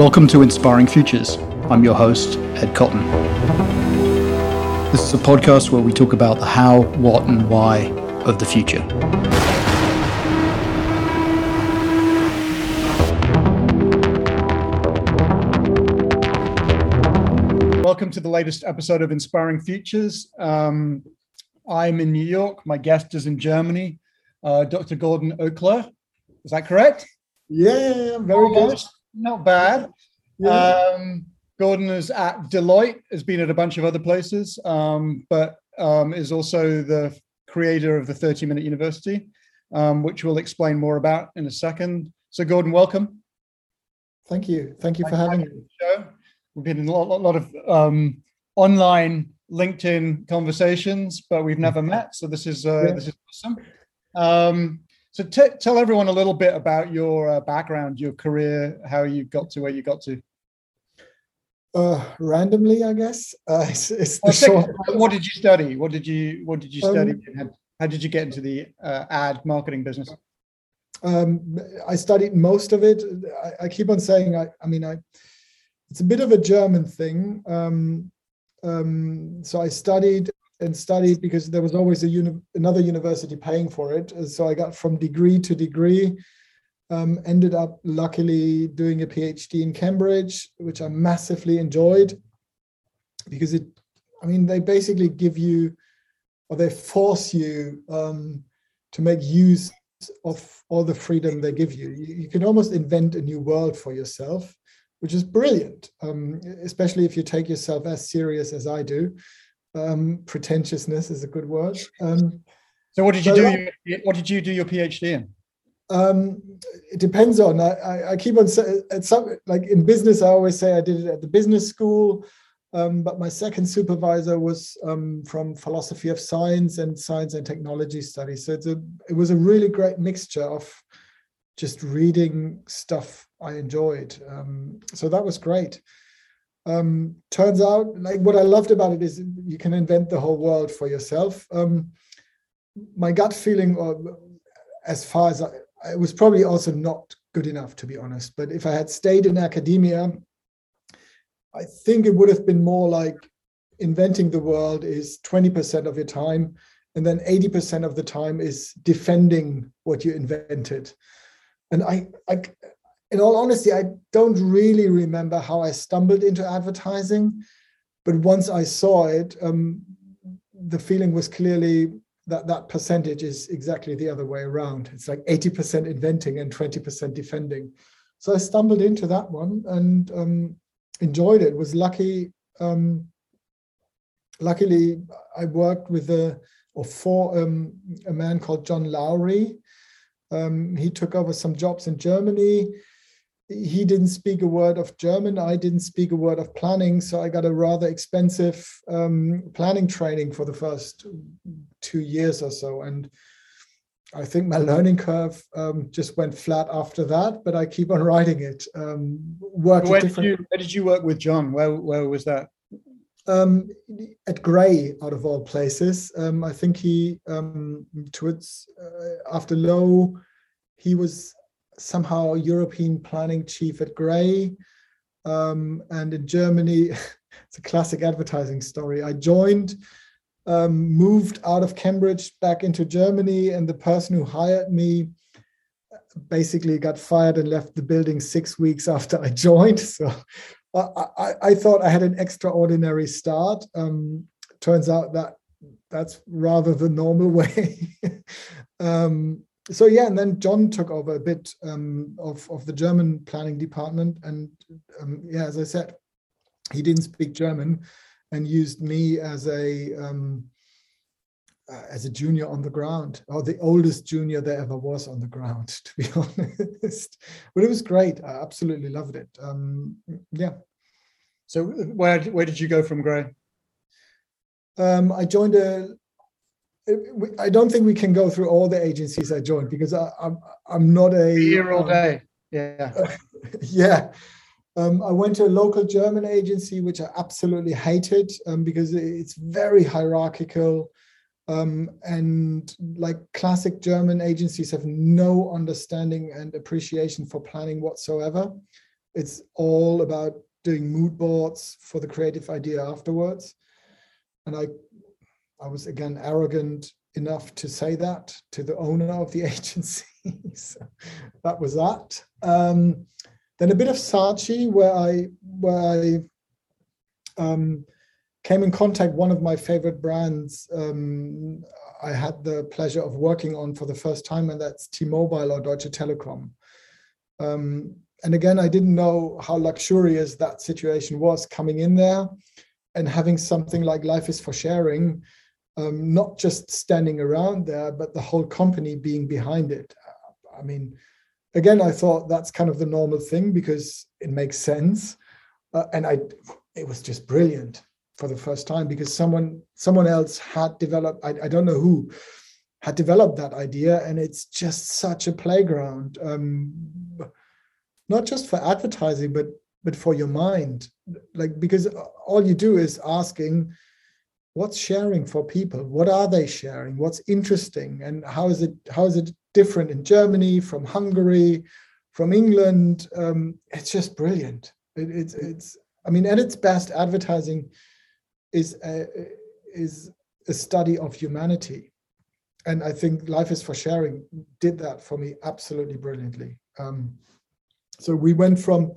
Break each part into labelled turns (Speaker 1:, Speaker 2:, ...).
Speaker 1: Welcome to Inspiring Futures. I'm your host, Ed Cotton. This is a podcast where we talk about the how, what, and why of the future. Welcome to the latest episode of Inspiring Futures. Um, I'm in New York. My guest is in Germany, uh, Dr. Gordon Euchler. Is that correct?
Speaker 2: Yeah, very
Speaker 1: Almost. good. Not bad. Yeah. Um, Gordon is at Deloitte, has been at a bunch of other places, um, but um, is also the creator of the 30 Minute University, um, which we'll explain more about in a second. So, Gordon, welcome.
Speaker 2: Thank you. Thank you for having me.
Speaker 1: Show. We've been in a lot, lot of um, online LinkedIn conversations, but we've never met. So this is uh, yeah. this is awesome. Um, so t- tell everyone a little bit about your uh, background, your career, how you got to where you got to.
Speaker 2: Uh, randomly, I guess. Uh, it's, it's
Speaker 1: the short... What did you study? What did you What did you study? Um, how, how, did you get into the uh, ad marketing business?
Speaker 2: Um, I studied most of it. I, I keep on saying. I, I mean, I. It's a bit of a German thing. Um, um, so I studied and studied because there was always a uni- another university paying for it. So I got from degree to degree. Um, ended up luckily doing a PhD in Cambridge, which I massively enjoyed because it, I mean, they basically give you or they force you um, to make use of all the freedom they give you. you. You can almost invent a new world for yourself, which is brilliant, um, especially if you take yourself as serious as I do. Um, pretentiousness is a good word. Um,
Speaker 1: so, what did you do? what did you do your PhD in?
Speaker 2: Um, it depends on. I, I keep on at some like in business. I always say I did it at the business school, um, but my second supervisor was um, from philosophy of science and science and technology studies. So it's a it was a really great mixture of just reading stuff I enjoyed. Um, so that was great. Um, turns out, like what I loved about it is you can invent the whole world for yourself. Um, my gut feeling, uh, as far as I, it was probably also not good enough to be honest. But if I had stayed in academia, I think it would have been more like inventing the world is 20% of your time, and then 80% of the time is defending what you invented. And I, I in all honesty, I don't really remember how I stumbled into advertising, but once I saw it, um, the feeling was clearly that that percentage is exactly the other way around. It's like 80% inventing and 20% defending. So I stumbled into that one and um, enjoyed it. Was lucky. Um, luckily, I worked with a or for um, a man called John Lowry. Um, he took over some jobs in Germany he didn't speak a word of German. I didn't speak a word of planning. So I got a rather expensive um, planning training for the first two years or so. And I think my learning curve um, just went flat after that, but I keep on writing it. Um,
Speaker 1: where, did you, where did you work with John? Where, where was that?
Speaker 2: Um, at Grey, out of all places. Um, I think he, um, towards uh, after Lowe, he was somehow European planning chief at Grey. Um, and in Germany, it's a classic advertising story. I joined, um, moved out of Cambridge back into Germany, and the person who hired me basically got fired and left the building six weeks after I joined. So I, I, I thought I had an extraordinary start. Um, turns out that that's rather the normal way. um, so yeah, and then John took over a bit um, of of the German planning department, and um, yeah, as I said, he didn't speak German, and used me as a um, uh, as a junior on the ground, or the oldest junior there ever was on the ground, to be honest. But it was great. I absolutely loved it. Um, yeah.
Speaker 1: So where where did you go from Grey?
Speaker 2: Um, I joined a I don't think we can go through all the agencies I joined because I, am I'm, I'm not a
Speaker 1: year all day. Yeah,
Speaker 2: yeah. Um, I went to a local German agency which I absolutely hated um, because it's very hierarchical, um, and like classic German agencies have no understanding and appreciation for planning whatsoever. it's all about doing mood boards for the creative idea afterwards. And I, I was again arrogant enough to say that to the owner of the agency. so that was that. Um, then a bit of Saatchi, where I where I um, came in contact one of my favorite brands. Um, I had the pleasure of working on for the first time, and that's T-Mobile or Deutsche Telekom. Um, and again, I didn't know how luxurious that situation was coming in there and having something like Life is for Sharing, um, not just standing around there, but the whole company being behind it. I mean, again, I thought that's kind of the normal thing because it makes sense. Uh, and I, it was just brilliant for the first time because someone someone else had developed. I, I don't know who had developed that idea, and it's just such a playground. Um, not just for advertising, but but for your mind. Like because all you do is asking, what's sharing for people? What are they sharing? What's interesting? And how is it how is it different in Germany, from Hungary, from England? Um, it's just brilliant. It, it's it's I mean, at its best, advertising is a, is a study of humanity. And I think Life is for Sharing did that for me absolutely brilliantly. Um, so we went from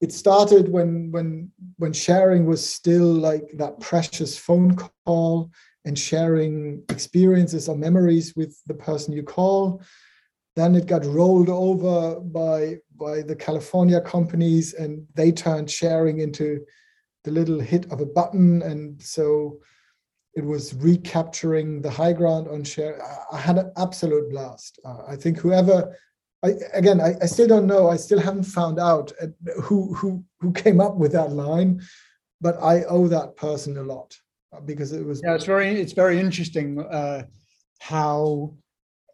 Speaker 2: it started when when when sharing was still like that precious phone call and sharing experiences or memories with the person you call. Then it got rolled over by by the california companies and they turned sharing into the little hit of a button. And so it was recapturing the high ground on share. I had an absolute blast. Uh, i think whoever I, again, I, I, still don't know. I still haven't found out uh, who who who came up with that line, but I owe that person a lot uh, because it was.
Speaker 1: Yeah, it's very it's very interesting uh, how.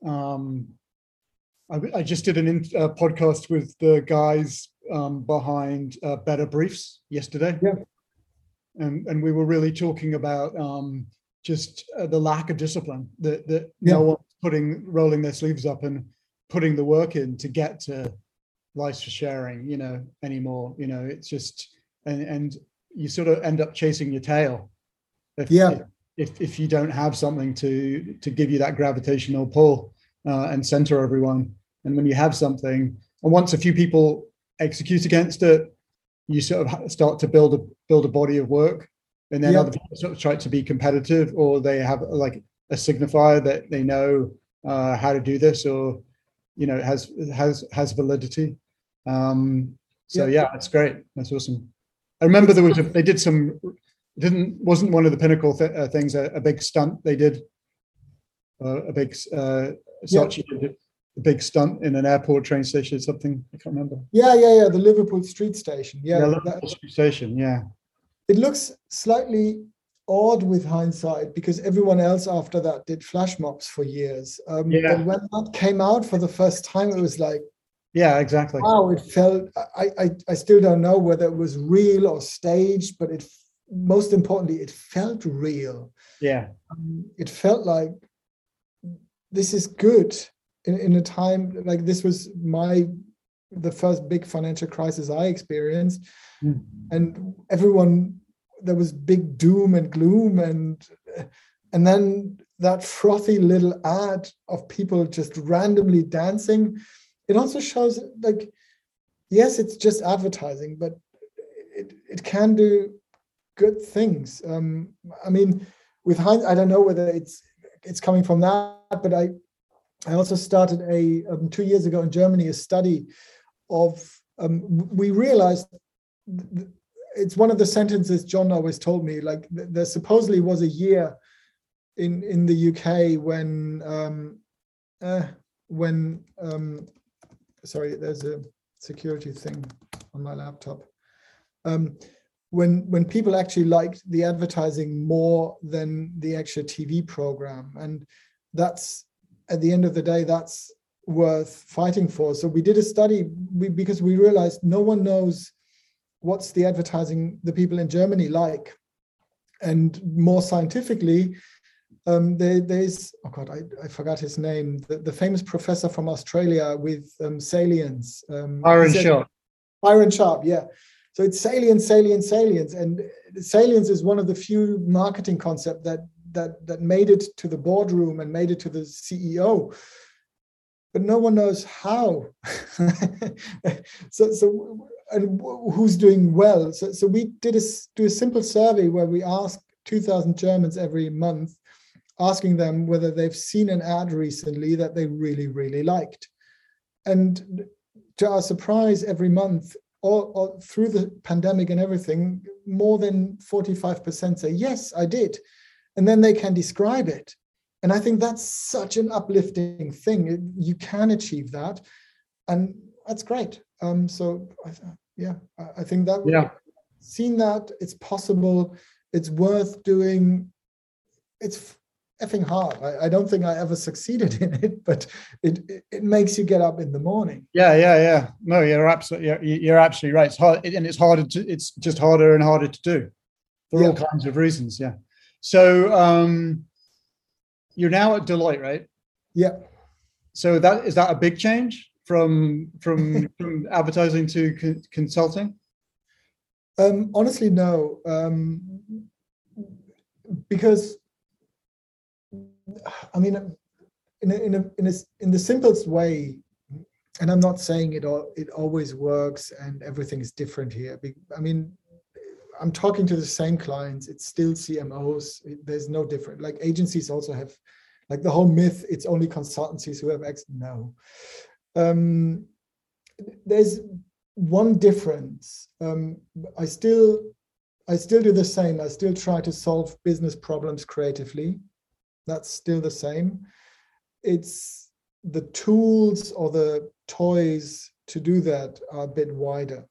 Speaker 1: Um, I, I just did an in, uh, podcast with the guys um, behind uh, Better Briefs yesterday.
Speaker 2: Yeah.
Speaker 1: And and we were really talking about um, just uh, the lack of discipline that that yeah. no one's putting rolling their sleeves up and putting the work in to get to life for sharing you know anymore you know it's just and and you sort of end up chasing your tail.
Speaker 2: If, yeah.
Speaker 1: if if you don't have something to to give you that gravitational pull uh, and center everyone. And when you have something and once a few people execute against it you sort of start to build a build a body of work. And then other people sort of try to be competitive or they have like a signifier that they know uh, how to do this or you know has has has validity. Um so yeah, yeah it's great. That's awesome. I remember there was a, they did some didn't wasn't one of the pinnacle th- uh, things a, a, big stunt they did. Uh, a big uh Saatchi yeah. did a big stunt in an airport train station or something i can't remember.
Speaker 2: Yeah yeah yeah the liverpool street station. Yeah,
Speaker 1: yeah liverpool that, street station yeah.
Speaker 2: It looks slightly odd with hindsight because everyone else after that did flash mobs for years. Um, yeah. But when that came out for the first time, it was like,
Speaker 1: yeah, exactly.
Speaker 2: Wow, it felt. I, I I still don't know whether it was real or staged, but it most importantly, it felt real.
Speaker 1: Yeah,
Speaker 2: um, it felt like this is good in, in a time like this was my the first big financial crisis I experienced, mm. and everyone there was big doom and gloom and and then that frothy little ad of people just randomly dancing it also shows like yes it's just advertising but it, it can do good things. Um, i mean with hindsight i don't know whether it's it's coming from that but i i also started a um, two years ago in germany a study of um, we realized it's one of the sentences John always told me. Like there supposedly was a year in in the UK when um, uh, when um, sorry, there's a security thing on my laptop. Um, when when people actually liked the advertising more than the actual TV program, and that's at the end of the day, that's worth fighting for. So we did a study we, because we realized no one knows what's the advertising the people in Germany like? And more scientifically, um, there, there's oh god, I, I forgot his name. The, the famous professor from Australia with um, salience.
Speaker 1: Um, Byron Shaw.
Speaker 2: Byron Sharp, yeah. So it's salience, salience, salience, and salience is one of the few marketing concept that that that made it to the boardroom and made it to the CEO but no one knows how. so, so and who's doing well. So, so we did a, do a simple survey where we asked 2,000 Germans every month, asking them whether they've seen an ad recently that they really, really liked. And to our surprise, every month, all, all through the pandemic and everything, more than 45% say, Yes, I did. And then they can describe it and I think that's such an uplifting thing. You can achieve that, and that's great. Um, so yeah, I think that
Speaker 1: yeah,
Speaker 2: seen that it's possible, it's worth doing. It's effing hard. I, I, don't think I ever succeeded in it, but it, it, it makes you get up in the morning.
Speaker 1: Yeah, yeah, yeah. No, you're absolutely you're, you're absolutely right. It's hard, and it's harder to it's just harder and harder to do for yeah. all kinds of reasons. Yeah. So um, you're now at Deloitte, right?
Speaker 2: Yeah.
Speaker 1: So that is that a big change from from from advertising to co- consulting?
Speaker 2: Um, honestly, no, um, because I mean, in a, in a, in a, in the simplest way, and I'm not saying it all it always works and everything is different here. I mean, I'm talking to the same clients. It's still CMOs. There's no different. Like agencies also have, like the whole myth. It's only consultancies who have X. No, um, there's one difference. Um, I still, I still do the same. I still try to solve business problems creatively. That's still the same. It's the tools or the toys to do that are a bit wider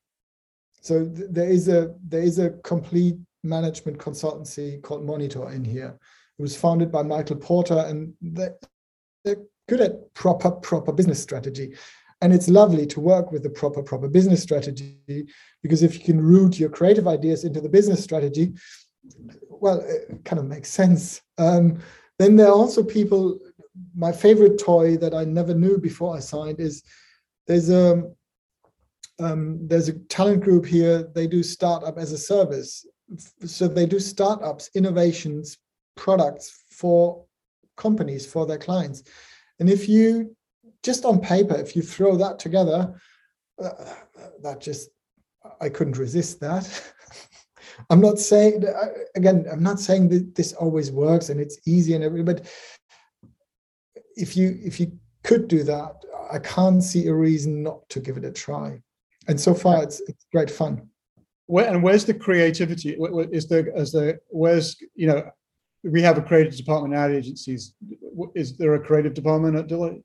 Speaker 2: so th- there is a there is a complete management consultancy called Monitor in here. It was founded by Michael Porter, and they're, they're good at proper proper business strategy. And it's lovely to work with the proper proper business strategy because if you can root your creative ideas into the business strategy, well, it kind of makes sense. Um, then there are also people. My favorite toy that I never knew before I signed is there's a um, there's a talent group here. They do startup as a service. So they do startups, innovations, products for companies, for their clients. And if you just on paper, if you throw that together, uh, that just, I couldn't resist that. I'm not saying, again, I'm not saying that this always works and it's easy and everything, but if you if you could do that, I can't see a reason not to give it a try and so far it's, it's great fun.
Speaker 1: Where and where's the creativity? Is there is there where's you know we have a creative department at agencies. Is there a creative department at deloitte?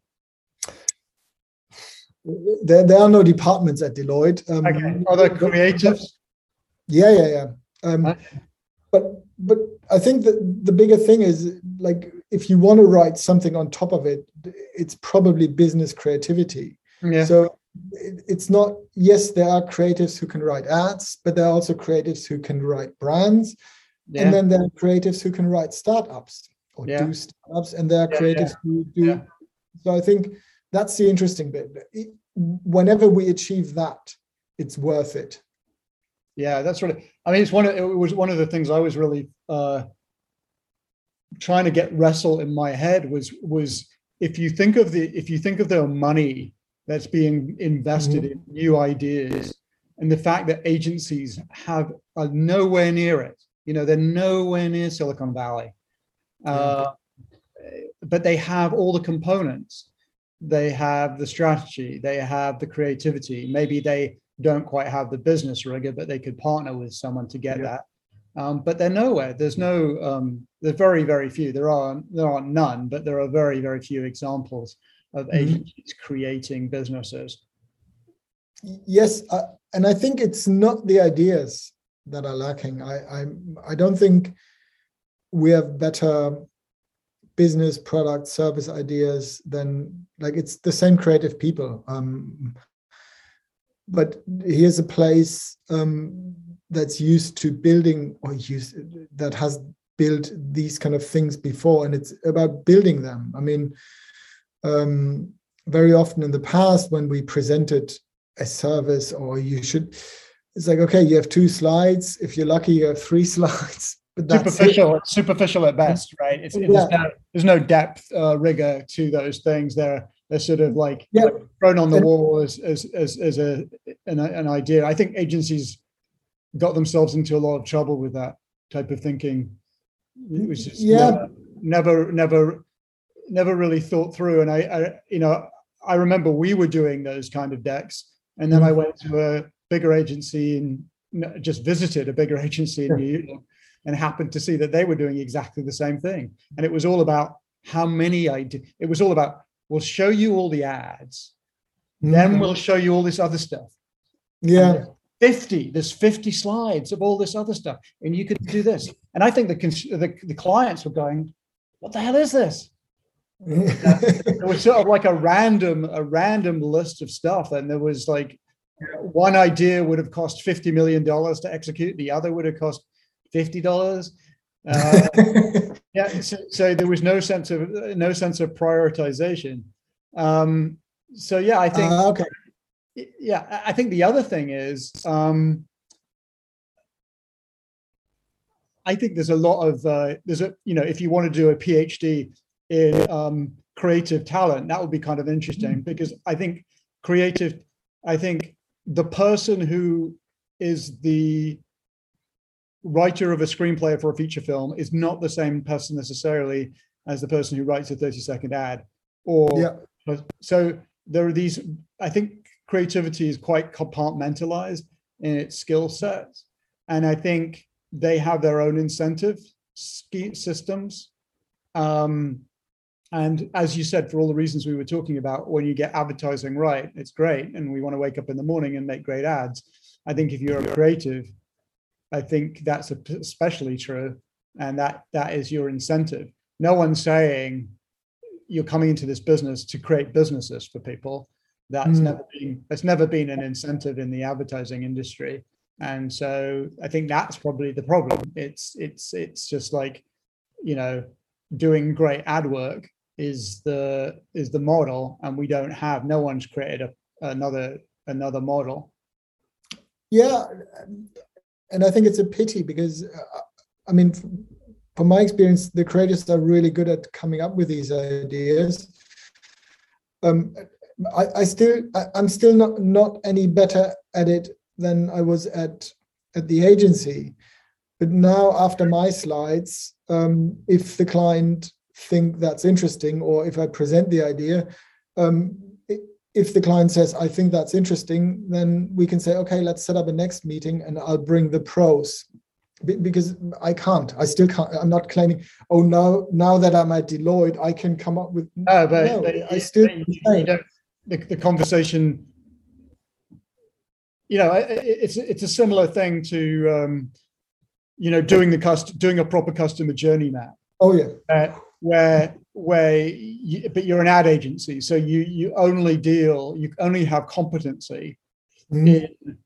Speaker 2: There, there are no departments at deloitte.
Speaker 1: Um, okay. are there creatives?
Speaker 2: Yeah yeah yeah. Um, okay. but but i think that the bigger thing is like if you want to write something on top of it it's probably business creativity.
Speaker 1: Yeah.
Speaker 2: so it's not yes there are creatives who can write ads but there are also creatives who can write brands. Yeah. and then there are creatives who can write startups or yeah. do startups and there are yeah, creatives who do so i think that's the interesting bit. Whenever we achieve that it's worth it.
Speaker 1: Yeah that's really i mean it's one of it was one of the things i was really uh trying to get wrestle in my head was was if you think of the if you think of the money that's being invested mm-hmm. in new ideas and the fact that agencies have are nowhere near it. You know they're nowhere near silicon valley. Uh, but they have all the components. They have the strategy. They have the creativity. Maybe they don't quite have the business rigor but they could partner with someone to get yeah. that. Um, but they're nowhere. There's no um, there's very very few. There are there are none but there are very very few examples of mm-hmm. agencies creating businesses.
Speaker 2: Yes, uh, and I think it's not the ideas that are lacking. I I I don't think we have better business product service ideas than like it's the same creative people um, but here's a place um, that's used to building or used that has built these kind of things before and it's about building them i mean um, very often in the past when we presented a service or you should it's like okay you have two slides. If you're lucky you have three slides.
Speaker 1: But superficial it. superficial at best right? It's, yeah. there's, no, there's no depth uh, rigor to those things. They're they're sort of like, yeah. like thrown on the wall as as as, as a an, an idea. I think agencies got themselves into a lot of trouble with that type of thinking. Which is yeah. never never never, never really thought through and I, I you know i remember we were doing those kind of decks and then mm-hmm. i went to a bigger agency and just visited a bigger agency in New York and happened to see that they were doing exactly the same thing. And it was all about how many I did. It was all about, we'll show you all the ads, mm-hmm. then we'll show you all this other stuff.
Speaker 2: Yeah.
Speaker 1: 50, there's 50 slides of all this other stuff. And you could do this. And I think the, the, the clients were going, what the hell is this? It was sort of like a random, a random list of stuff. And there was like one idea would have cost $50 million to execute. The other would have cost $50. Uh, yeah. So, so, there was no sense of, no sense of prioritization. Um, so yeah, I think,
Speaker 2: uh, okay.
Speaker 1: Yeah. I think the other thing is, um, I think there's a lot of, uh, there's a, you know, if you want to do a PhD in um, creative talent, that would be kind of interesting mm-hmm. because I think creative, I think the person who is the writer of a screenplay for a feature film is not the same person necessarily as the person who writes a 30 second ad or
Speaker 2: yeah.
Speaker 1: so there are these i think creativity is quite compartmentalized in its skill sets and i think they have their own incentive systems um, and as you said, for all the reasons we were talking about, when you get advertising right, it's great. And we want to wake up in the morning and make great ads. I think if you're a creative, I think that's especially true. And that that is your incentive. No one's saying you're coming into this business to create businesses for people. That's mm. never been that's never been an incentive in the advertising industry. And so I think that's probably the problem. It's it's it's just like, you know, doing great ad work is the is the model, and we don't have. No one's created a, another another model.
Speaker 2: Yeah, and I think it's a pity because, uh, I mean, from my experience, the creators are really good at coming up with these ideas. Um, I, I still, I, I'm still not not any better at it than I was at at the agency. But now, after my slides, um, if the client think that's interesting, or if I present the idea, um, if the client says, I think that's interesting, then we can say, okay, let's set up a next meeting and I'll bring the pros because I can't. I still can't. I'm not claiming. Oh, now now that I'm at Deloitte, I can come up with.
Speaker 1: No, but, no, but I still. the, the conversation. You know, it's it's a similar thing to, um, you know, doing the cust doing a proper customer journey map.
Speaker 2: Oh yeah.
Speaker 1: Uh, where where you, but you're an ad agency so you you only deal you only have competency mm. in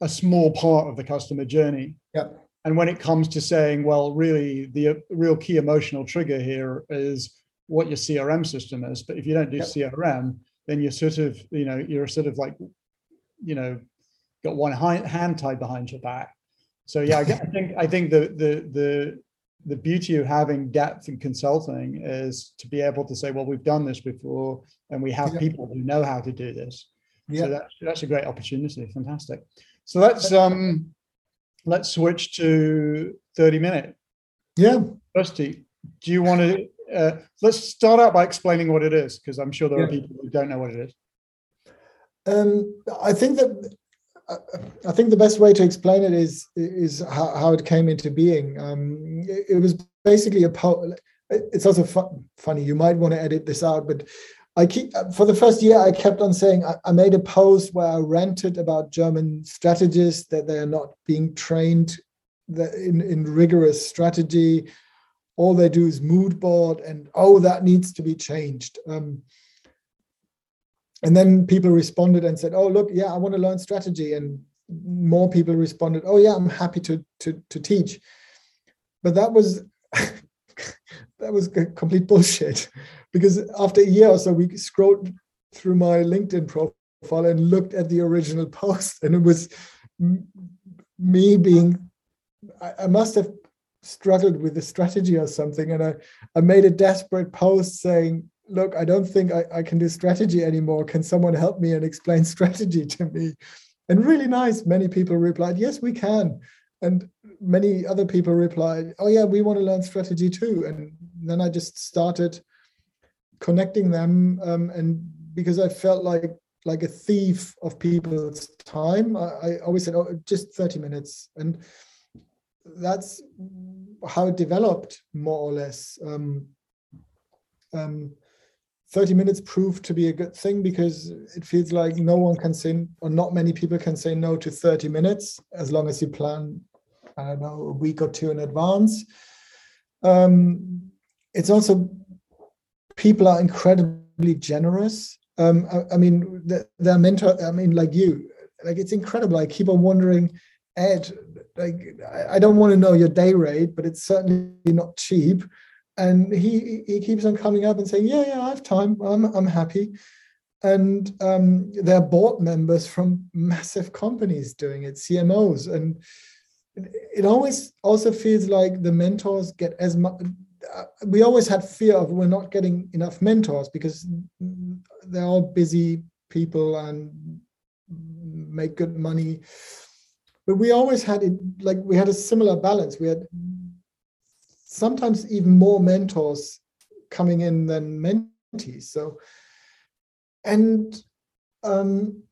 Speaker 1: a small part of the customer journey
Speaker 2: yeah
Speaker 1: and when it comes to saying well really the real key emotional trigger here is what your crm system is but if you don't do yep. crm then you're sort of you know you're sort of like you know got one hand tied behind your back so yeah i think i think the the the the beauty of having depth in consulting is to be able to say, well, we've done this before and we have yeah. people who know how to do this. Yeah. So that's, that's a great opportunity. Fantastic. So let's um let's switch to 30 minute.
Speaker 2: Yeah.
Speaker 1: Rusty, do you want to uh, let's start out by explaining what it is because I'm sure there yeah. are people who don't know what it is.
Speaker 2: Um, I think that I think the best way to explain it is is how, how it came into being. Um, it, it, was basically a po- it's also fu- funny. You might want to edit this out, but I keep for the first year I kept on saying I, I made a post where I ranted about German strategists that they are not being trained in in rigorous strategy. All they do is mood board, and oh, that needs to be changed. Um, and then people responded and said, "Oh, look, yeah, I want to learn strategy." And more people responded, "Oh, yeah, I'm happy to to to teach." But that was that was complete bullshit because after a year or so, we scrolled through my LinkedIn profile and looked at the original post, and it was me being. I, I must have struggled with the strategy or something, and I I made a desperate post saying, "Look, I don't think I, I can do strategy anymore. Can someone help me and explain strategy to me?" And really nice. Many people replied, "Yes, we can." And many other people replied, "Oh yeah, we want to learn strategy too." And then I just started connecting them, um, and because I felt like like a thief of people's time, I, I always said, "Oh, just thirty minutes," and that's how it developed more or less. Um, um, 30 minutes proved to be a good thing because it feels like no one can say, or not many people can say no to 30 minutes as long as you plan I don't know, a week or two in advance. Um, it's also people are incredibly generous. Um, I, I, mean, their mentor. I mean, like you, like it's incredible. I keep on wondering, Ed. Like, I don't want to know your day rate, but it's certainly not cheap. And he he keeps on coming up and saying, "Yeah, yeah, I have time. I'm I'm happy." And um, they're board members from massive companies doing it, CMOs, and it always also feels like the mentors get as much we always had fear of we're not getting enough mentors because they're all busy people and make good money but we always had it like we had a similar balance we had sometimes even more mentors coming in than mentees so and um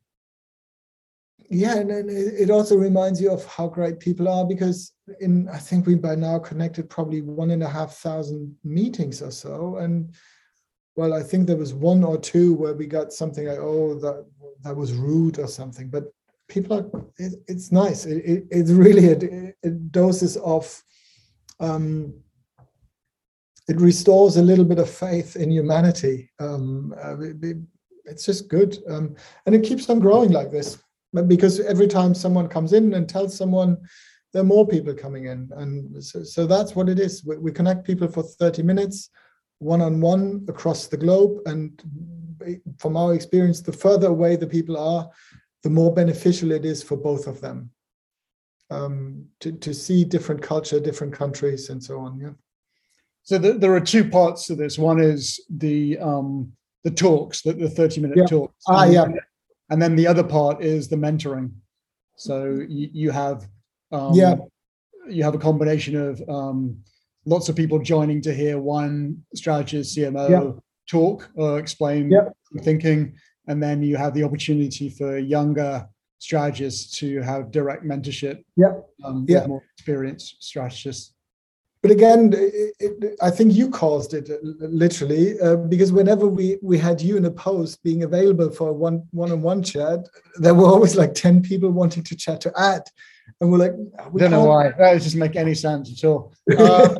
Speaker 2: yeah, and, and it also reminds you of how great people are because in I think we by now connected probably one and a half thousand meetings or so, and well, I think there was one or two where we got something like, oh, that that was rude or something, but people are it, it's nice. It, it, it's really a, a doses of um, it restores a little bit of faith in humanity. Um, uh, it, it's just good, um, and it keeps on growing like this because every time someone comes in and tells someone there are more people coming in. And so, so that's what it is. We, we connect people for 30 minutes one-on-one across the globe. And from our experience the further away the people are the more beneficial it is for both of them. Um, to, to see different culture different countries and so on yeah
Speaker 1: so the, there are two parts to this one is the um the talks the, the 30 minute
Speaker 2: yeah.
Speaker 1: talks
Speaker 2: ah yeah
Speaker 1: and then the other part is the mentoring so you, you have um,
Speaker 2: yeah
Speaker 1: you have a combination of um, lots of people joining to hear one strategist cmo
Speaker 2: yeah.
Speaker 1: talk or explain
Speaker 2: yeah.
Speaker 1: thinking and then you have the opportunity for younger strategists to have direct mentorship
Speaker 2: yeah,
Speaker 1: um,
Speaker 2: yeah.
Speaker 1: more experienced strategists
Speaker 2: but again, it, it, I think you caused it uh, literally uh, because whenever we we had you in a post being available for one one-on-one chat, there were always like ten people wanting to chat to Ed, and we're like,
Speaker 1: we don't know why that doesn't make any sense at all. Um,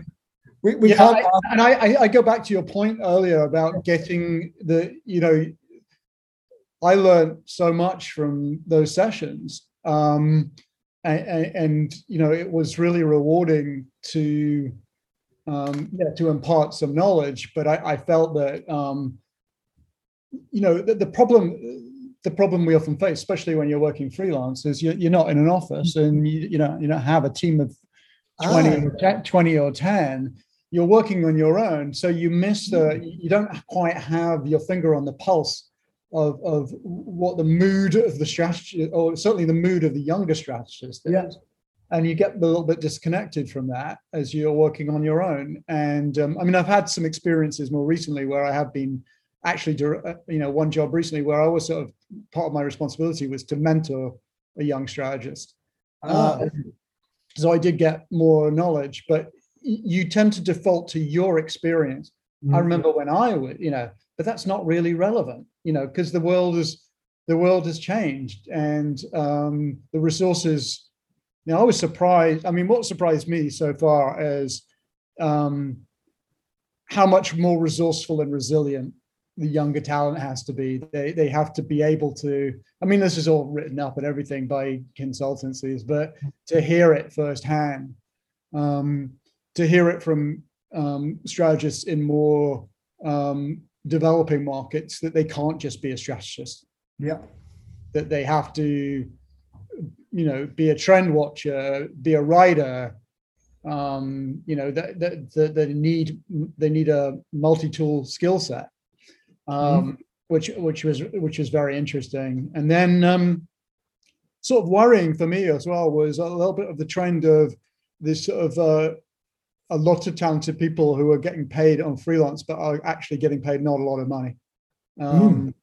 Speaker 2: we we
Speaker 1: yeah,
Speaker 2: can't.
Speaker 1: I, and I I go back to your point earlier about getting the you know, I learned so much from those sessions. Um, and, and, you know it was really rewarding to um, yeah, to impart some knowledge but i, I felt that um, you know the, the, problem the problem we often face especially when you're working freelance is you're, you're not in an office and you, you know you don't have a team of 20, ah. 20 or 10 you're working on your own so you miss the you don't quite have your finger on the pulse of, of what the mood of the strategy, or certainly the mood of the younger strategist is.
Speaker 2: Yeah.
Speaker 1: And you get a little bit disconnected from that as you're working on your own. And um, I mean, I've had some experiences more recently where I have been actually, uh, you know, one job recently where I was sort of part of my responsibility was to mentor a young strategist.
Speaker 2: Uh,
Speaker 1: so I did get more knowledge, but you tend to default to your experience. Mm-hmm. I remember when I would, you know, but that's not really relevant you know because the world is the world has changed and um, the resources now i was surprised i mean what surprised me so far is um, how much more resourceful and resilient the younger talent has to be they, they have to be able to i mean this is all written up and everything by consultancies but to hear it firsthand um, to hear it from um, strategists in more um, developing markets that they can't just be a strategist.
Speaker 2: Yeah.
Speaker 1: that they have to you know be a trend watcher be a writer um you know that that, that they need they need a multi-tool skill set um mm-hmm. which which was which was very interesting and then um sort of worrying for me as well was a little bit of the trend of this sort of uh, a lot of talented people who are getting paid on freelance but are actually getting paid not a lot of money um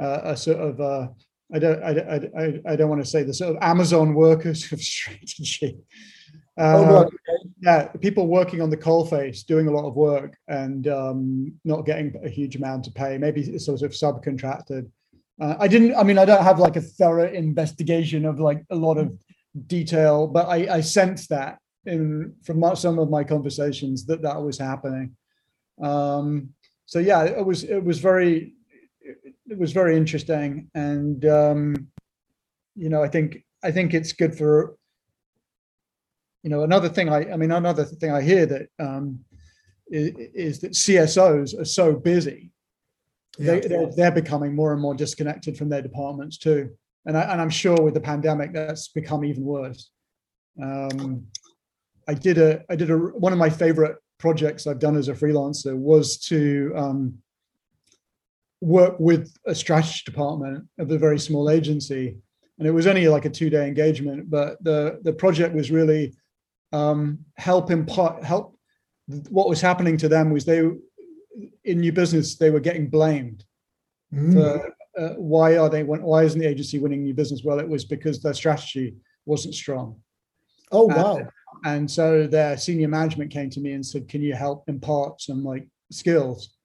Speaker 1: mm. uh, a sort of uh I don't, I, I, I don't want to say the sort of Amazon workers of strategy. Uh, oh, okay. Yeah, people working on the coalface, doing a lot of work and um, not getting a huge amount to pay, maybe sort of subcontracted. Uh, I didn't, I mean, I don't have like a thorough investigation of like a lot of detail, but I, I sense that in from some of my conversations that that was happening. Um, so yeah, it was, it was very, it was very interesting, and um, you know, I think I think it's good for you know another thing. I I mean, another thing I hear that um, is, is that CSOs are so busy. Yeah, they, they're, they're becoming more and more disconnected from their departments too, and I, and I'm sure with the pandemic that's become even worse. Um, I did a I did a one of my favorite projects I've done as a freelancer was to um, work with a strategy department of a very small agency. And it was only like a two day engagement but the the project was really um, help impart help what was happening to them was they in new business they were getting blamed mm. for uh, why are they why isn't the agency winning new business? Well it was because their strategy wasn't strong.
Speaker 2: Oh wow.
Speaker 1: and, and so their senior management came to me and said can you help impart some like skills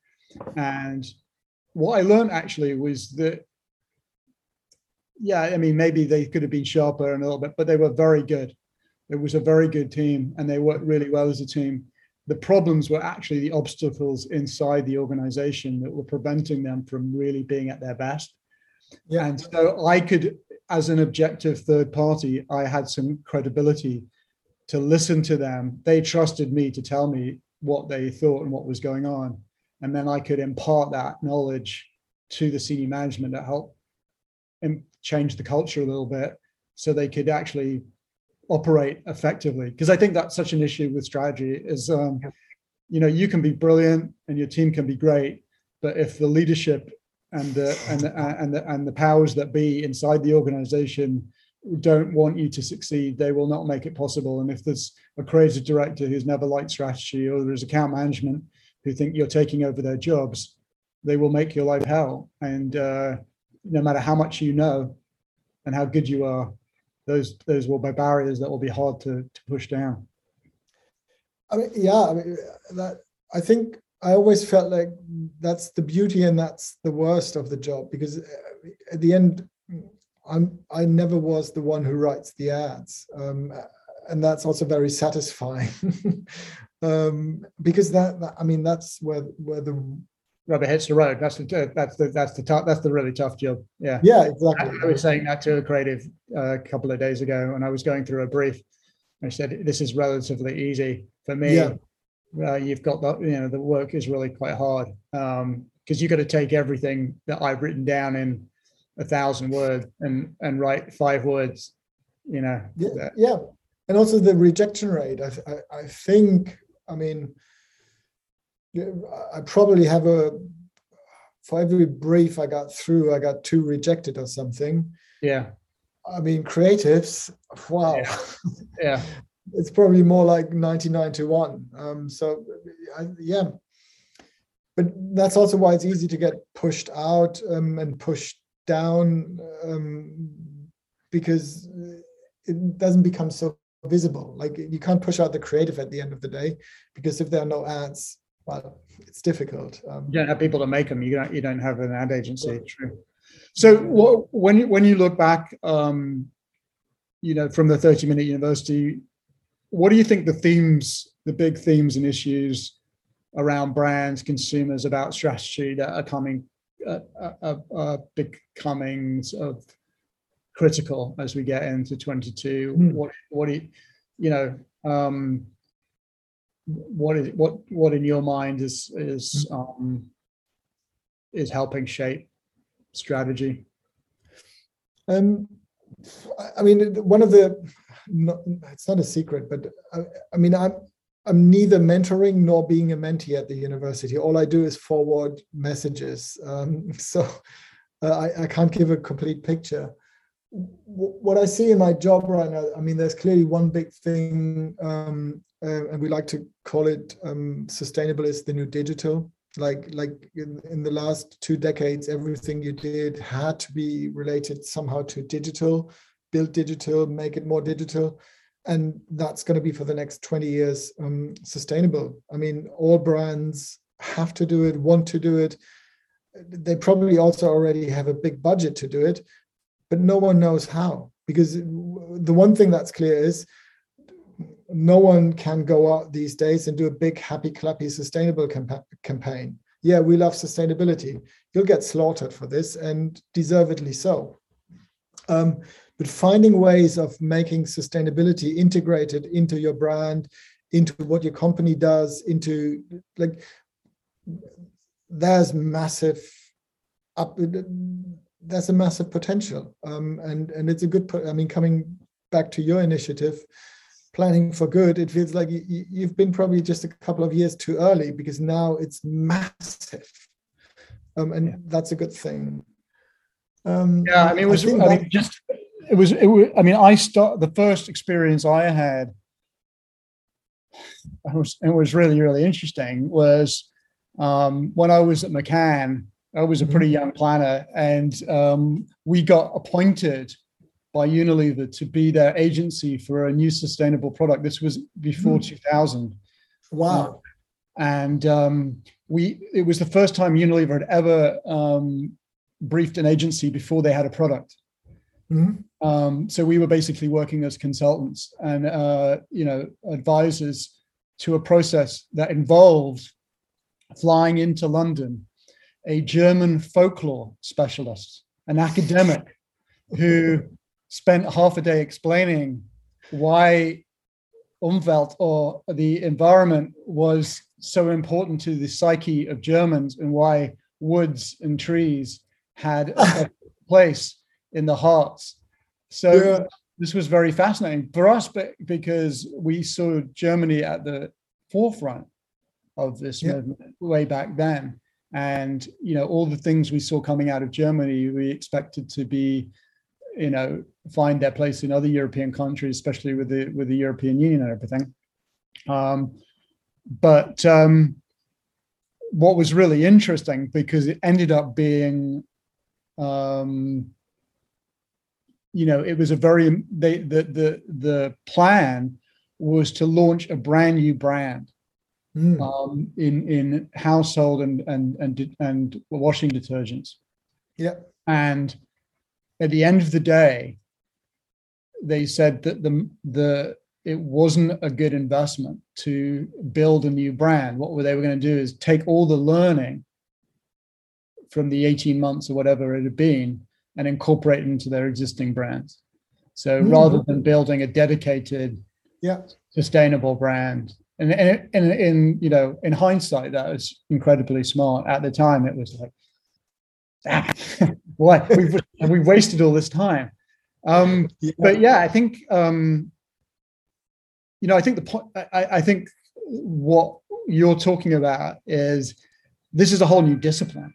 Speaker 1: and what I learned actually was that, yeah, I mean, maybe they could have been sharper and a little bit, but they were very good. It was a very good team and they worked really well as a team. The problems were actually the obstacles inside the organization that were preventing them from really being at their best. Yeah. And so I could, as an objective third party, I had some credibility to listen to them. They trusted me to tell me what they thought and what was going on. And then I could impart that knowledge to the senior management that help change the culture a little bit so they could actually operate effectively. Because i think that's such an issue with strategy is um, you know you can be brilliant and your team can be great but if the leadership and the and the, and the, and the powers that be inside the organization don't want you to succeed they will not make it possible and if there's a creative director who's never liked strategy or there's account management who think you're taking over their jobs, they will make your life hell. And uh, no matter how much you know and how good you are, those those will be barriers that will be hard to, to push down.
Speaker 2: I mean, yeah, I mean that I think I always felt like that's the beauty and that's the worst of the job because uh, at the end, I'm I never was the one who writes the ads, um, and that's also very satisfying. um, because that, that, I mean that's where where the
Speaker 1: rubber hits the road. That's the that's the that's the tough that's the really tough job. Yeah.
Speaker 2: Yeah, exactly.
Speaker 1: I, I was saying that to a creative uh, a couple of days ago, and I was going through a brief. and I said this is relatively easy for me. Yeah. Uh, you've got the you know the work is really quite hard because um, you've got to take everything that I've written down in a thousand words and and write five words. You know.
Speaker 2: Yeah. yeah. And also the rejection rate. I, I, I think I mean, I probably have a for every brief I got through, I got two rejected or something.
Speaker 1: Yeah.
Speaker 2: I mean, creatives, wow.
Speaker 1: Yeah. yeah.
Speaker 2: it's probably more like 99 to 1. Um, so, I, yeah. But that's also why it's easy to get pushed out um, and pushed down um, because it doesn't become so visible. Like you can't push out the creative at the end of the day because if there are no ads, well, it's difficult.
Speaker 1: Um, you don't have people to make them. You don't. You don't have an ad agency. True. So what, when you, when you look back, um, you know, from the thirty minute university, what do you think the themes, the big themes and issues around brands, consumers, about strategy that are coming, uh, uh, uh, uh becoming sort of critical as we get into 22 mm. what what you you know um what is what what in your mind is is hmm. um is helping shape strategy
Speaker 2: Um, I mean, one of the, not, it's not a secret, but I, I mean, I'm, I'm neither mentoring nor being a mentee at the university. All I do is forward messages. Um, so uh, I, I, can't give a complete picture. W- what I see in my job right now, I mean, there's clearly one big thing, um, uh, and we like to call it um, sustainable is the new digital. Like, like in, in the last two decades, everything you did had to be related somehow to digital, build digital, make it more digital and that's going to be for the next 20 years um, sustainable. I mean all brands have to do it want to do it. They probably also already have a big budget to do it but no one knows how because the one thing that's clear is no one can go out these days and do a big happy clappy sustainable campa- campaign. Yeah we love sustainability. You'll get slaughtered for this and deservedly so. Um, but finding ways of making sustainability integrated into your brand into what your company does into like there's massive up there's a massive potential. Um, and and it's a good i mean coming back to your initiative planning for good it feels like you, you've been probably just a couple of years too early because now it's massive. Um, and yeah. that's a good thing.
Speaker 1: Um, yeah i mean it was I, I mean just it was, it was, I mean, I start the first experience I had. It was, it was really, really interesting. Was um, when I was at McCann, I was a pretty mm-hmm. young planner, and um, we got appointed by Unilever to be their agency for a new sustainable product. This was before mm. 2000.
Speaker 2: Wow.
Speaker 1: and um, we, it was the first time Unilever had ever um, briefed an agency before they had a product. Mm-hmm. Um, so we were basically working as consultants and uh, you know advisors to a process that involved flying into London, a German folklore specialist, an academic who spent half a day explaining why Umwelt or the environment was so important to the psyche of Germans and why woods and trees had a place in the hearts. So yeah. this was very fascinating for us, because we saw Germany at the forefront of this yeah. movement way back then. And you know, all the things we saw coming out of Germany, we expected to be, you know, find their place in other European countries, especially with the with the European Union and everything. Um, but um, what was really interesting because it ended up being um, you know, it was a very they the the the plan was to launch a brand new brand mm. um, in in household and and and and washing detergents.
Speaker 2: Yeah,
Speaker 1: and at the end of the day, they said that the the it wasn't a good investment to build a new brand. What they were going to do is take all the learning from the 18 months or whatever it had been and incorporate it into their existing brands. So mm-hmm. rather than building a dedicated,
Speaker 2: yeah,
Speaker 1: sustainable brand, and in, in, you know in hindsight that was incredibly smart. At the time, it was like, ah, why we've we wasted all this time. Um, yeah. But yeah, I think um, you know I think the point I, I think what you're talking about is this is a whole new discipline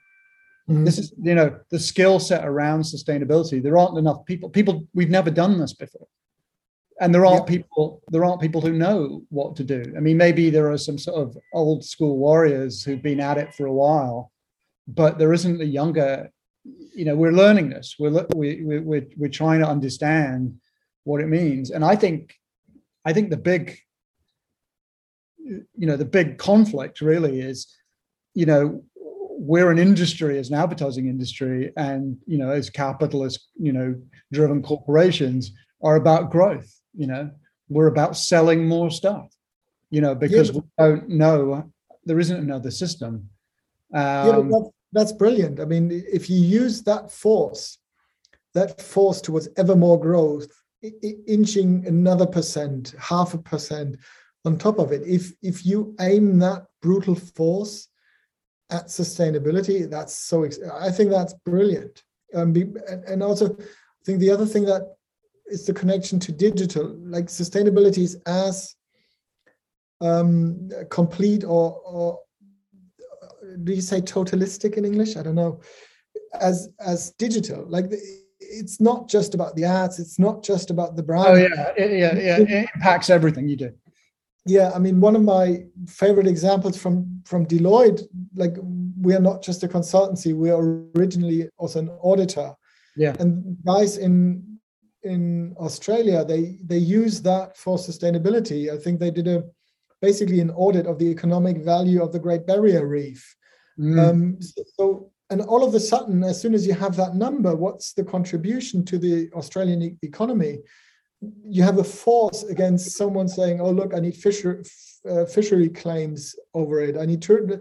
Speaker 1: Mm-hmm. This is, you know, the skill set around sustainability. There aren't enough people. People, we've never done this before, and there aren't people. There aren't people who know what to do. I mean, maybe there are some sort of old school warriors who've been at it for a while, but there isn't a younger. You know, we're learning this. We're we, we, we're we're trying to understand what it means, and I think, I think the big, you know, the big conflict really is, you know, we're an industry as an advertising industry and you know as capitalist you know driven corporations are about growth you know. We're about selling more stuff you know because yeah. we don't know there isn't another system.
Speaker 2: Um, yeah, that's, that's brilliant. I mean if you use that force that force towards ever more growth inching another percent half a percent on top of it if if you aim that brutal force at sustainability that's so i think that's brilliant um, and also I think the other thing that is the connection to digital, like sustainability is as um, complete or, or do you say totalistic in English? I don't know. As as digital, like the, it's not just about the ads. It's not just about the brand.
Speaker 1: Oh yeah, it, yeah, yeah. It impacts everything you do.
Speaker 2: Yeah, I mean, one of my favorite examples from from Deloitte, like we are not just a consultancy. We are originally also an auditor.
Speaker 1: Yeah.
Speaker 2: And guys in in Australia, they they use that for sustainability. I think they did a basically an audit of the economic value of the Great Barrier Reef. Mm. Um, so, and all of a sudden, as soon as you have that number, what's the contribution to the Australian e- economy? You have a force against someone saying, "Oh, look, I need fisher, uh, fishery claims over it. I need to,"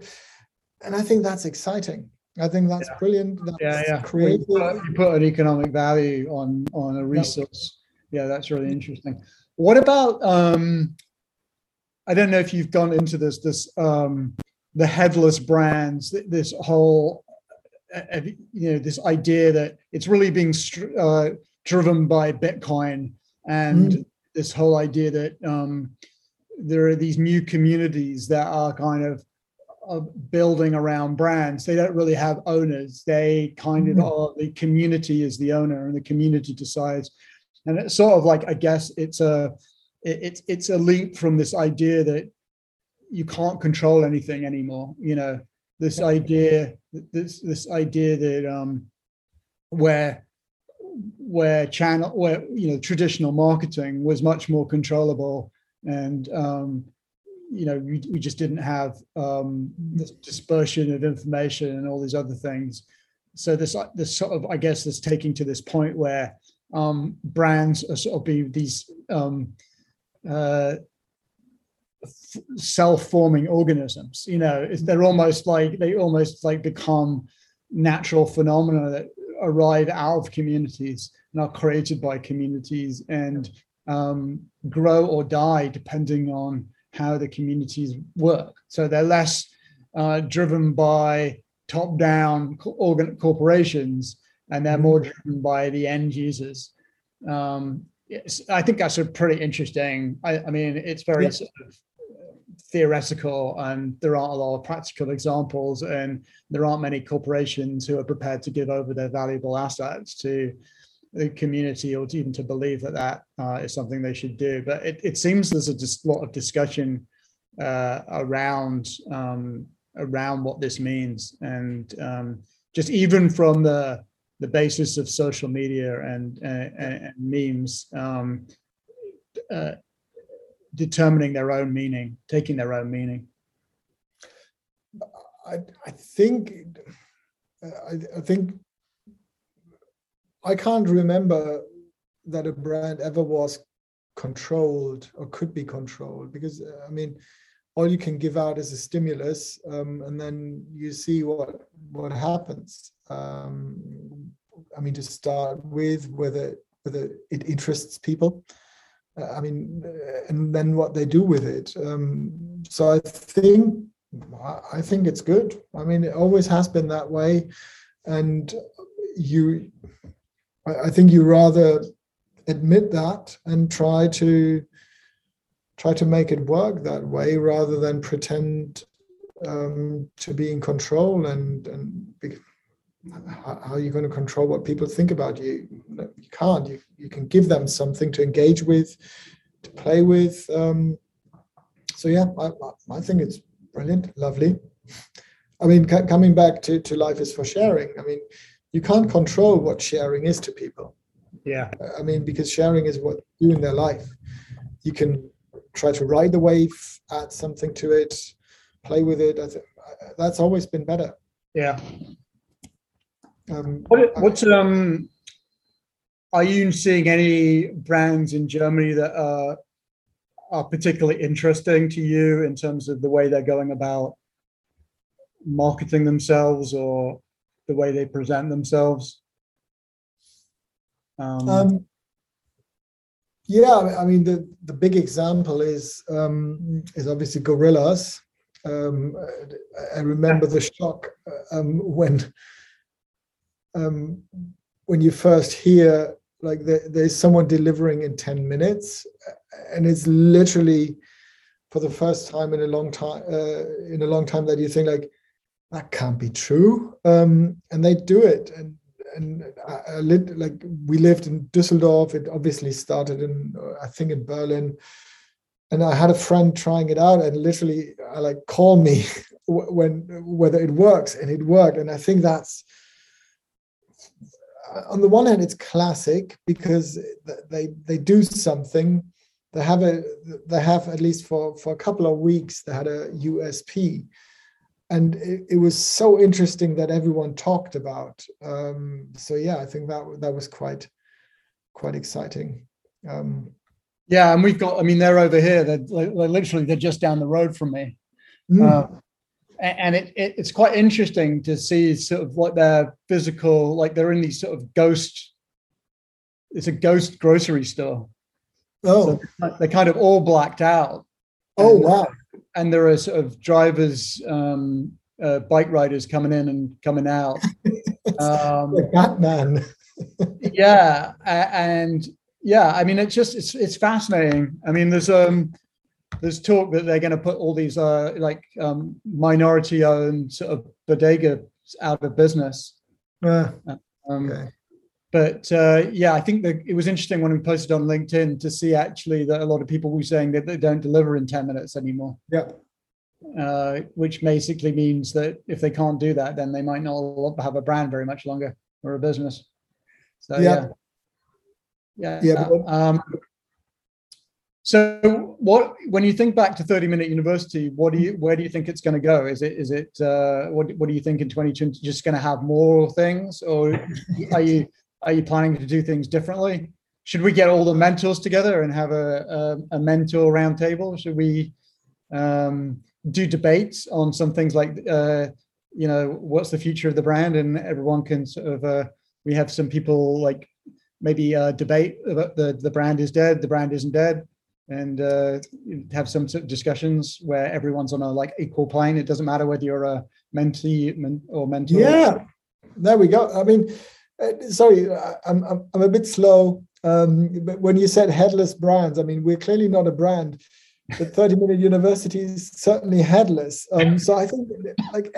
Speaker 2: and I think that's exciting. I think that's
Speaker 1: yeah.
Speaker 2: brilliant. That's
Speaker 1: yeah, yeah.
Speaker 2: Creative.
Speaker 1: You put, you put, an economic value on on a resource. Yeah, yeah that's really interesting. What about um, I don't know if you've gone into this this um, the headless brands, this whole uh, uh, you know this idea that it's really being uh, driven by Bitcoin and mm. this whole idea that um, there are these new communities that are kind of uh, building around brands. They don't really have owners. They kind mm. of are the community is the owner, and the community decides. And it's sort of like I guess it's a it's it's a leap from this idea that you can't control anything anymore. You know, this idea this this idea that um, where where channel where you know traditional marketing was much more controllable and um, you know we, we just didn't have um, this dispersion of information and all these other things so this this sort of i guess this taking to this point where um, brands are sort of be these um, uh, self-forming organisms. You know, they're almost like they almost like become natural phenomena that arrive out of communities and are created by communities and um, grow or die depending on how the communities work. So they're less uh, driven by top-down organ- corporations, and they're more driven by the end users. Um, yes, I think that's a pretty interesting. I, I mean, it's very yeah. sort of theoretical, and there aren't a lot of practical examples, and there aren't many corporations who are prepared to give over their valuable assets to the community or even to believe that that uh, is something they should do. But it, it seems there's a just lot of discussion uh, around um, around what this means, and um, just even from the the basis of social media and, and, and memes um, uh, determining their own meaning, taking their own meaning?
Speaker 2: I, I think I, I think I can't remember that a brand ever was controlled or could be controlled because I mean all you can give out is a stimulus um, and then you see what what happens um, I mean, to start with, whether whether it interests people. Uh, I mean, uh, and then what they do with it. Um, so I think I think it's good. I mean, it always has been that way, and you, I, think you rather admit that and try to try to make it work that way rather than pretend um, to be in control and and how, are you going to control what people think about you? You can't. You, you can give them something to engage with, to play with. Um, so yeah, I, I think it's brilliant, lovely. I mean, coming back to, to life is for sharing. I mean, you can't control what sharing is to people.
Speaker 1: Yeah.
Speaker 2: I mean, because sharing is what you do in their life. You can try to ride the wave, add something to it, play with it. That's always been better.
Speaker 1: Yeah. Um, what, what's um? Are you seeing any brands in Germany that are are particularly interesting to you in terms of the way they're going about marketing themselves or the way they present themselves?
Speaker 2: Um, um, yeah, I mean the the big example is um, is obviously Gorillas. Um, I remember the shock um, when um, when you first hear like there, there's someone delivering in 10 minutes and it's literally for the first time in a long time uh, in a long time that you think like that can't be true. Um, and they do it and and I, I lived, like we lived in Düsseldorf. It obviously started in I think in Berlin. And I had a friend trying it out and literally I uh, like call me when whether it works and it worked. And I think that's on the one hand it's classic because they they do something. They have a they have at least for for a couple of weeks they had a USP and it, it was so interesting that everyone talked about um, so yeah I think that that was quite quite exciting. Um,
Speaker 1: yeah and we've got I mean they're over here. They're, literally they're just down the road from me. Mm. uh, and it, it, it's quite interesting to see sort of like their physical like they're in these sort of ghost it's a ghost grocery store.
Speaker 2: Oh.
Speaker 1: so they're kind of all blacked out.
Speaker 2: Oh and, wow.
Speaker 1: and there are sort of drivers um uh, bike riders coming in and coming out.
Speaker 2: Um batman.
Speaker 1: Yeah and yeah i mean it's just it's it's fascinating. I mean there's um there's talk that they're going to put all these uh, like um, minority owned sort of bodega out of business.
Speaker 2: Uh,
Speaker 1: um, okay. But uh, yeah, I think that it was interesting when we posted on LinkedIn to see actually that a lot of people were saying that they don't deliver in 10 minutes anymore.
Speaker 2: Yeah.
Speaker 1: Uh, which basically means that if they can't do that, then they might not have a brand very much longer or a business. So yeah. Yeah. Yeah. yeah. Um, so, what when you think back to 30 Minute University, what do you where do you think it's going to go? Is it is it uh, what what do you think in 2020? Just going to have more things, or are you are you planning to do things differently? Should we get all the mentors together and have a a, a mentor roundtable? Should we um, do debates on some things like uh, you know what's the future of the brand, and everyone can sort of uh, we have some people like maybe uh, debate about the the brand is dead, the brand isn't dead and uh, have some sort of discussions where everyone's on a like equal plane. It doesn't matter whether you're a mentee men- or mentor.
Speaker 2: Yeah, there we go. I mean, uh, sorry, I'm, I'm, I'm a bit slow. Um, but when you said headless brands, I mean, we're clearly not a brand. But 30 Minute University is certainly headless. Um, so I think, like,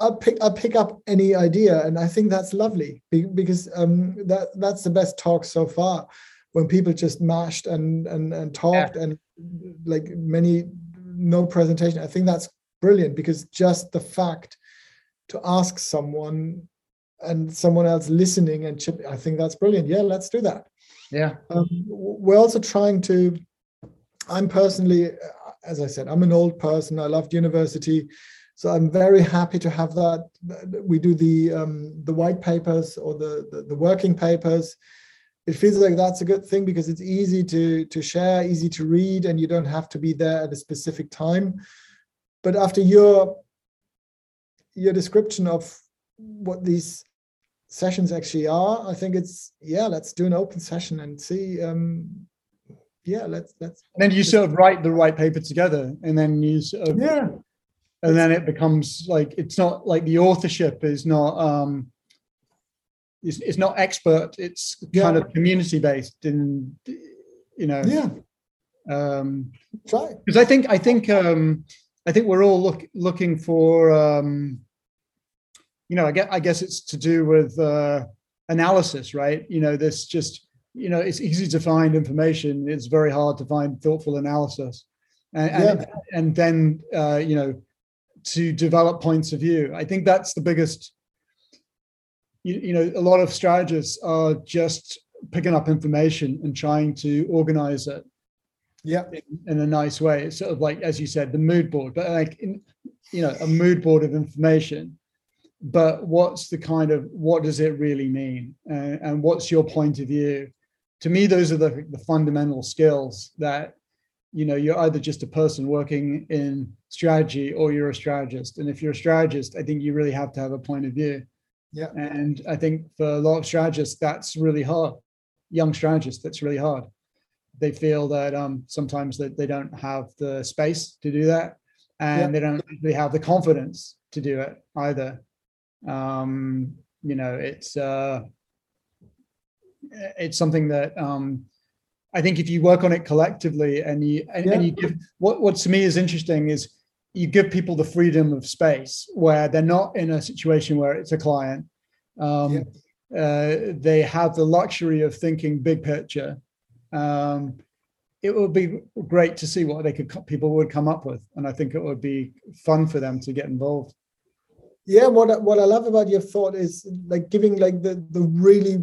Speaker 2: I'll pick I'll pick up any idea, and I think that's lovely because um, that that's the best talk so far when people just mashed and and and talked yeah. and like many no presentation i think that's brilliant because just the fact to ask someone and someone else listening and chip i think that's brilliant. Yeah let's do that.
Speaker 1: Yeah.
Speaker 2: Um, we're also trying to i'm personally as i said i'm an old person. I loved university. So i'm very happy to have that we do the um, the white papers or the, the, the working papers it feels like that's a good thing because it's easy to to share easy to read and you don't have to be there at a specific time. But after your your description of what these sessions actually are i think it's yeah let's do an open session and see um yeah let's let's
Speaker 1: and then you sort of write the right paper together and then you sort of
Speaker 2: yeah.
Speaker 1: And then it becomes like it's not like the authorship is not um it's, it's not expert it's yeah. kind of community based and you know.
Speaker 2: Yeah.
Speaker 1: Um because i think i think um i think we're all look looking for um you know i guess i guess it's to do with uh analysis right? You know this just you know it's easy to find information it's very hard to find thoughtful analysis. And yeah. and, and then uh you know to develop points of view. I think that's the biggest you, you know, a lot of strategists are just picking up information and trying to organize it.
Speaker 2: Yeah.
Speaker 1: In, in, a nice way it's sort of like as you said the mood board but like in, you know a mood board of information. But what's the kind of what does it really mean? Uh, and what's your point of view? To me those are the, the fundamental skills that you know you're either just a person working in strategy or you're a strategist. And if you're a strategist i think you really have to have a point of view
Speaker 2: yeah.
Speaker 1: And I think for a lot of strategists, that's really hard. Young strategists, that's really hard. They feel that um, sometimes that they don't have the space to do that, and yeah. they don't really have the confidence to do it either. Um, you know, it's uh, it's something that um, I think if you work on it collectively and you and,
Speaker 2: Yeah.
Speaker 1: and you give what what to me is interesting is you give people the freedom of space where they're not in a situation where it's a client. Um, uh, they have the luxury of thinking big picture. Um, it would be great to see what they could people would come up with, and I think it would be fun for them to get involved.
Speaker 2: yeah what I, what i love about your thought is like giving like the the really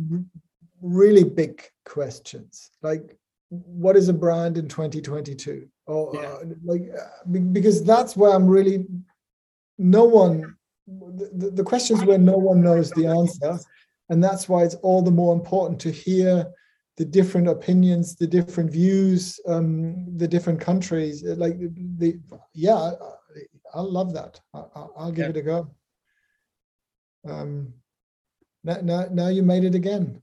Speaker 2: really big questions like what is a brand in 2022 or
Speaker 1: Yeah.
Speaker 2: uh, like uh, because that's where i'm really no one the, the- questions where no one knows the answer. And that's why it's all the more important to hear the different opinions the different views um the different countries Uh, like the yeah I, I love that. I, I- i'll give
Speaker 1: Yeah.
Speaker 2: it a go. Um now, now, now you made it again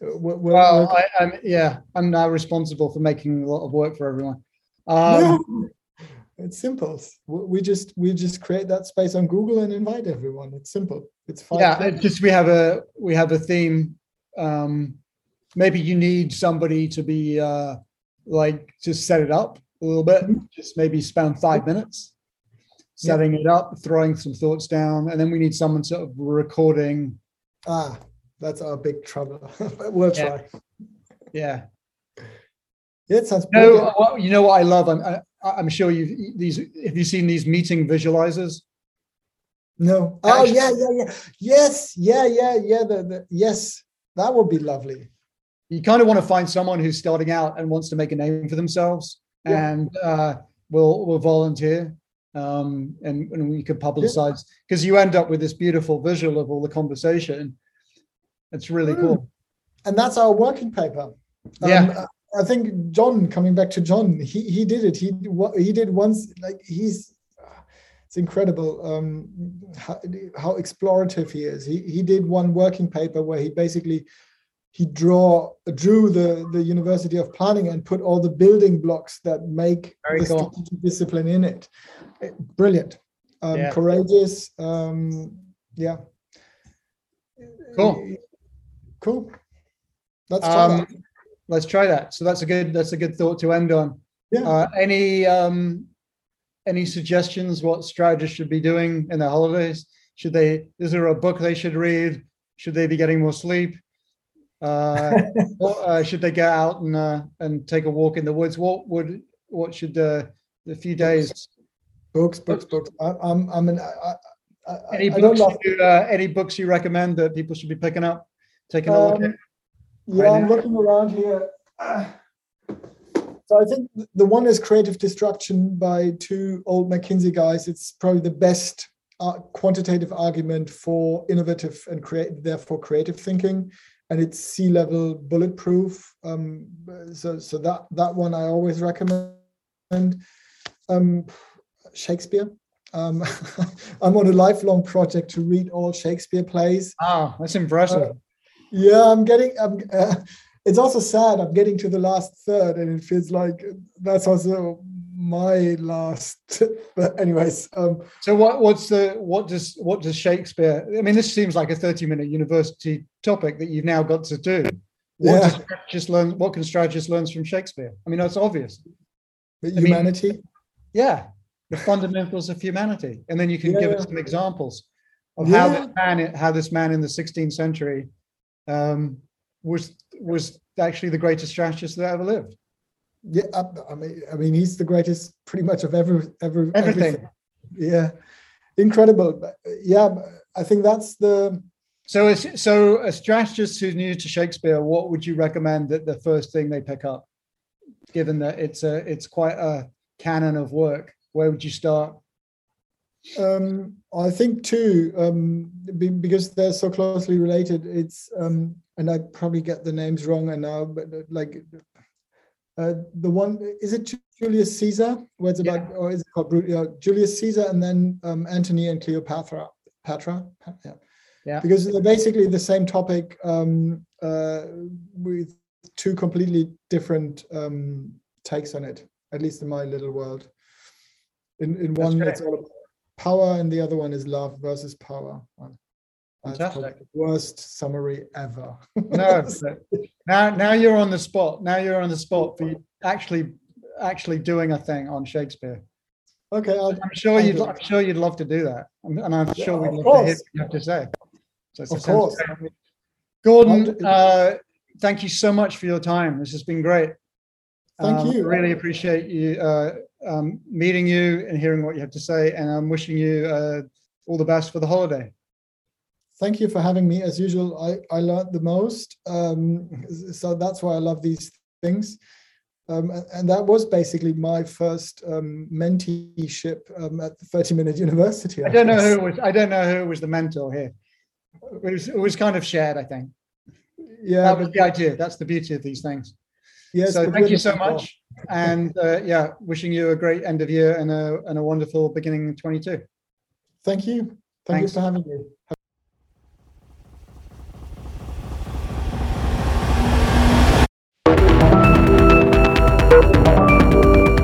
Speaker 2: we're- we're-
Speaker 1: Well,
Speaker 2: we're-
Speaker 1: I, I'm yeah, I'm now responsible for making a lot of work for everyone. Um,
Speaker 2: No, it's simple. We just we just create that space on Google and invite everyone. It's simple. It's fine.
Speaker 1: yeah, it just we have a we have a theme. Um, maybe you need somebody to be uh, like to set it up a little bit.
Speaker 2: Mhm.
Speaker 1: Just maybe spend five minutes setting it up, throwing some thoughts down, and then we need someone sort of recording.
Speaker 2: ah, that's our big trouble. But we'll
Speaker 1: Yeah.
Speaker 2: try.
Speaker 1: Yeah.
Speaker 2: Yeah, it sounds
Speaker 1: No,
Speaker 2: brilliant.
Speaker 1: what, you know what I love. I'm I, I'm sure you these. Have you seen these meeting visualizers?
Speaker 2: No. Oh
Speaker 1: Actually-
Speaker 2: yeah, yeah, yeah. Yes, yeah, yeah, yeah. The, the yes, that would be lovely.
Speaker 1: you kind of want to find someone who's starting out and wants to make a name for themselves
Speaker 2: Yeah.
Speaker 1: and uh, will will volunteer um, and, and we could publicize because you end up with this beautiful visual of all the conversation it's really
Speaker 2: Mm.
Speaker 1: cool
Speaker 2: And that's our working paper.
Speaker 1: Yeah.
Speaker 2: Um, I think John, coming back to John, he he did it. He he did once. Like he's, it's incredible um, how, how explorative he is. He he did one working paper where he basically he draw drew the the University of Planning and put all the building blocks that make
Speaker 1: Very
Speaker 2: the
Speaker 1: cool.
Speaker 2: strategic discipline in it. Eh, Brilliant, um,
Speaker 1: Yeah.
Speaker 2: courageous. Um, yeah.
Speaker 1: Cool.
Speaker 2: Cool. Let's try
Speaker 1: um,
Speaker 2: that.
Speaker 1: let's try that. So that's a good that's a good thought to end on.
Speaker 2: Yeah.
Speaker 1: uh, any um, any suggestions what strategists should be doing in their holidays? Should they is there a book they should read? Should they be getting more sleep? Uh, or, uh, should they go out and uh, and take a walk in the woods? What would what should uh, the few days?
Speaker 2: Books, books, books. I, I'm, I'm an, I, I,
Speaker 1: any books you, uh, any books you recommend that people should be picking up taking a look at
Speaker 2: um, yeah,
Speaker 1: right
Speaker 2: I'm
Speaker 1: now?
Speaker 2: looking around here. So I think the one is Creative Destruction by two old McKinsey guys. It's probably the best uh, quantitative argument for innovative and create, therefore creative thinking, and it's C-level bulletproof. Um, so, so that that one I always recommend. Um, Shakespeare. Um, I'm on a lifelong project to read all Shakespeare plays.
Speaker 1: ah that's impressive
Speaker 2: Yeah, I'm getting. I'm, uh, it's also sad. I'm getting to the last third, and it feels like that's also my last. but anyways, um,
Speaker 1: So what what's the what does what does Shakespeare? I mean, this seems like a thirty minute university topic that you've now got to do. What
Speaker 2: Yeah.
Speaker 1: does learn? What can strategists learns from Shakespeare? I mean, that's obvious.
Speaker 2: the
Speaker 1: mean-
Speaker 2: humanity.
Speaker 1: Yeah, the fundamentals of humanity, and then you can give
Speaker 2: Yeah.
Speaker 1: us some examples of how
Speaker 2: Yeah.
Speaker 1: this man how this man in the sixteenth century um, was was actually the greatest strategist that ever lived.
Speaker 2: yeah, I, I mean, I mean, he's the greatest, pretty much of every, every
Speaker 1: Everything.
Speaker 2: Yeah, incredible. Yeah, I think that's the.
Speaker 1: So, is, so a strategist who's new to Shakespeare, what would you recommend that the first thing they pick up? Given that it's a it's quite a canon of work, where would you start?
Speaker 2: Um, I think too, um, be, because they're so closely related. It's um, and I probably get the names wrong, and now, but uh, like uh, the one is it Julius Caesar? Where it's
Speaker 1: Yeah.
Speaker 2: about, or is it called yeah, Julius Caesar, and then um, Antony and Cleopatra? Patra, yeah,
Speaker 1: Yeah.
Speaker 2: because they're basically the same topic um, uh, with two completely different um, takes on it. At least in my little world. In in
Speaker 1: That's
Speaker 2: one,
Speaker 1: great.
Speaker 2: it's all about power and the other one is love versus power
Speaker 1: Fantastic.
Speaker 2: the worst summary ever.
Speaker 1: no, now now you're on the spot. Now you're on the spot for actually actually doing a thing on Shakespeare.
Speaker 2: Okay, i
Speaker 1: am sure
Speaker 2: I'll
Speaker 1: you'd. I'm sure you'd love to do that, and I'm sure
Speaker 2: yeah,
Speaker 1: we'd love to hear what you have to say.
Speaker 2: So of course,
Speaker 1: Gordon. Uh, thank you so much for your time. This has been great.
Speaker 2: Thank
Speaker 1: um,
Speaker 2: you.
Speaker 1: Really appreciate you uh, um, meeting you and hearing what you have to say, and I'm wishing you uh, all the best for the holiday.
Speaker 2: Thank you for having me. As usual, I, I learned the most. Um, so that's why I love these things. Um, and, that was basically my first um, menteeship um, at the 30 Minute University.
Speaker 1: I, I don't know who was. I don't know who was the mentor here. It was, it was kind of shared, I think.
Speaker 2: Yeah,
Speaker 1: that was the idea. That's the beauty of these things.
Speaker 2: Yes.
Speaker 1: So thank you so much, and uh, yeah, wishing you a great end of year and a and a wonderful beginning 22.
Speaker 2: Thank you. Thank Thanks. you for having me.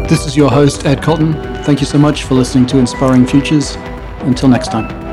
Speaker 3: This is your host, Ed Cotton. Thank you so much for listening to Inspiring Futures. Until next time.